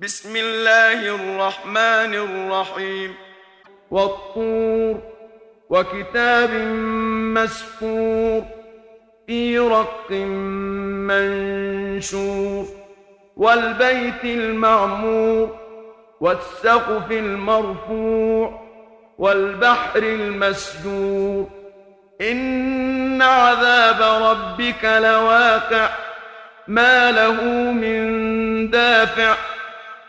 بسم الله الرحمن الرحيم والطور وكتاب مسكور في رق منشور والبيت المعمور والسقف المرفوع والبحر المسجور. إن عذاب ربك لواقع ما له من دافع.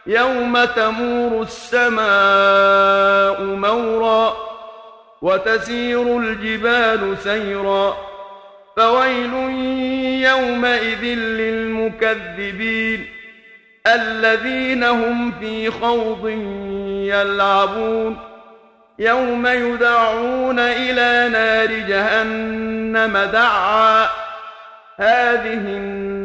يوم تمور السماء مورا وتسير الجبال سيرا فويل يومئذ للمكذبين الذين هم في خوض يلعبون يوم يدعون إلى نار جهنم دعا هذه النار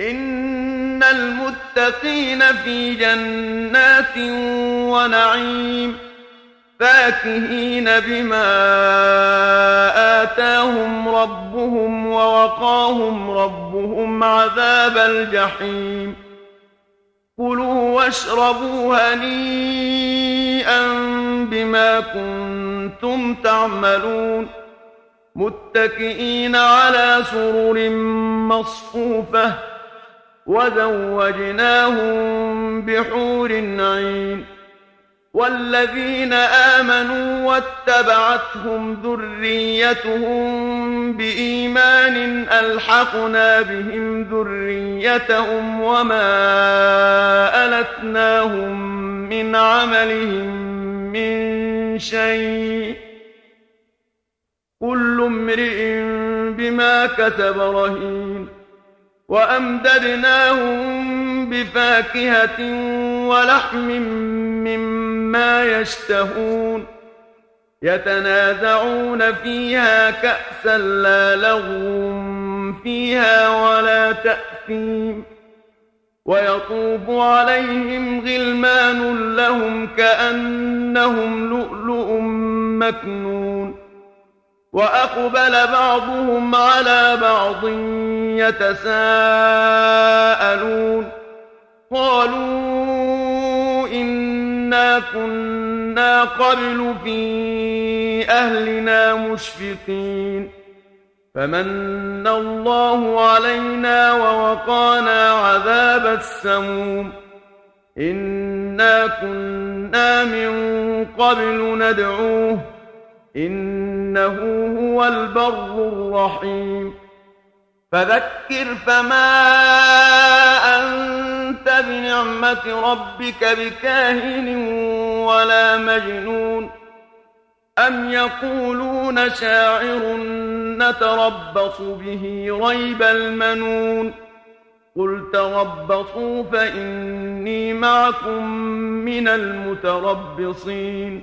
إن المتقين في جنات ونعيم فاكهين بما آتاهم ربهم ووقاهم ربهم عذاب الجحيم. كلوا واشربوا هنيئا بما كنتم تعملون. متكئين على سرر مصفوفة وزوجناهم بحور عين والذين آمنوا واتبعتهم ذريتهم بإيمان ألحقنا بهم ذريتهم وما ألتناهم من عملهم من شيء كل امرئ بما كتب رهين وأمددناهم بفاكهة ولحم مما يشتهون يتنازعون فيها كأسا لا لغو فيها ولا تأثيم ويطوف عليهم غلمان لهم كأنهم لؤلؤ مكنون وأقبل بعضهم على بعض يتساءلون. قالوا إنا كنا قبل في أهلنا مشفقين. فمن الله علينا ووقانا عذاب السموم. إنا كنا من قبل ندعوه إنه هو البر الرحيم. فذكر فما أنت بنعمة ربك بكاهن ولا مجنون. أم يقولون شاعر نتربص به ريب المنون. قل تربصوا فإني معكم من المتربصين.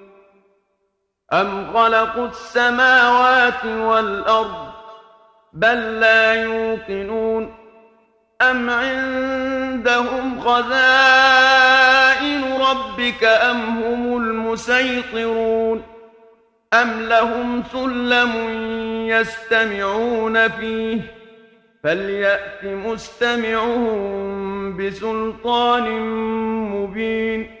أم خلقوا السماوات والأرض بل لا يوقنون أم عندهم خزائن ربك أم هم المسيطرون أم لهم سلم يستمعون فيه فليأت مستمعهم بسلطان مبين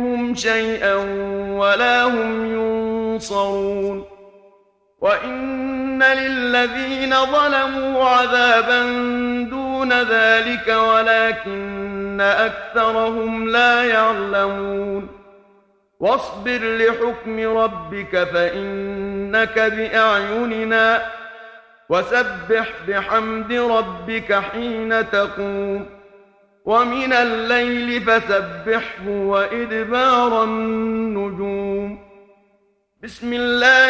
شيئا ولا هم ينصرون. وإن للذين ظلموا عذابا دون ذلك ولكن أكثرهم لا يعلمون. واصبر لحكم ربك فإنك بأعيننا. وسبح بحمد ربك حين تقوم. ومن الليل فسبحه وإدبار النجوم. بسم الله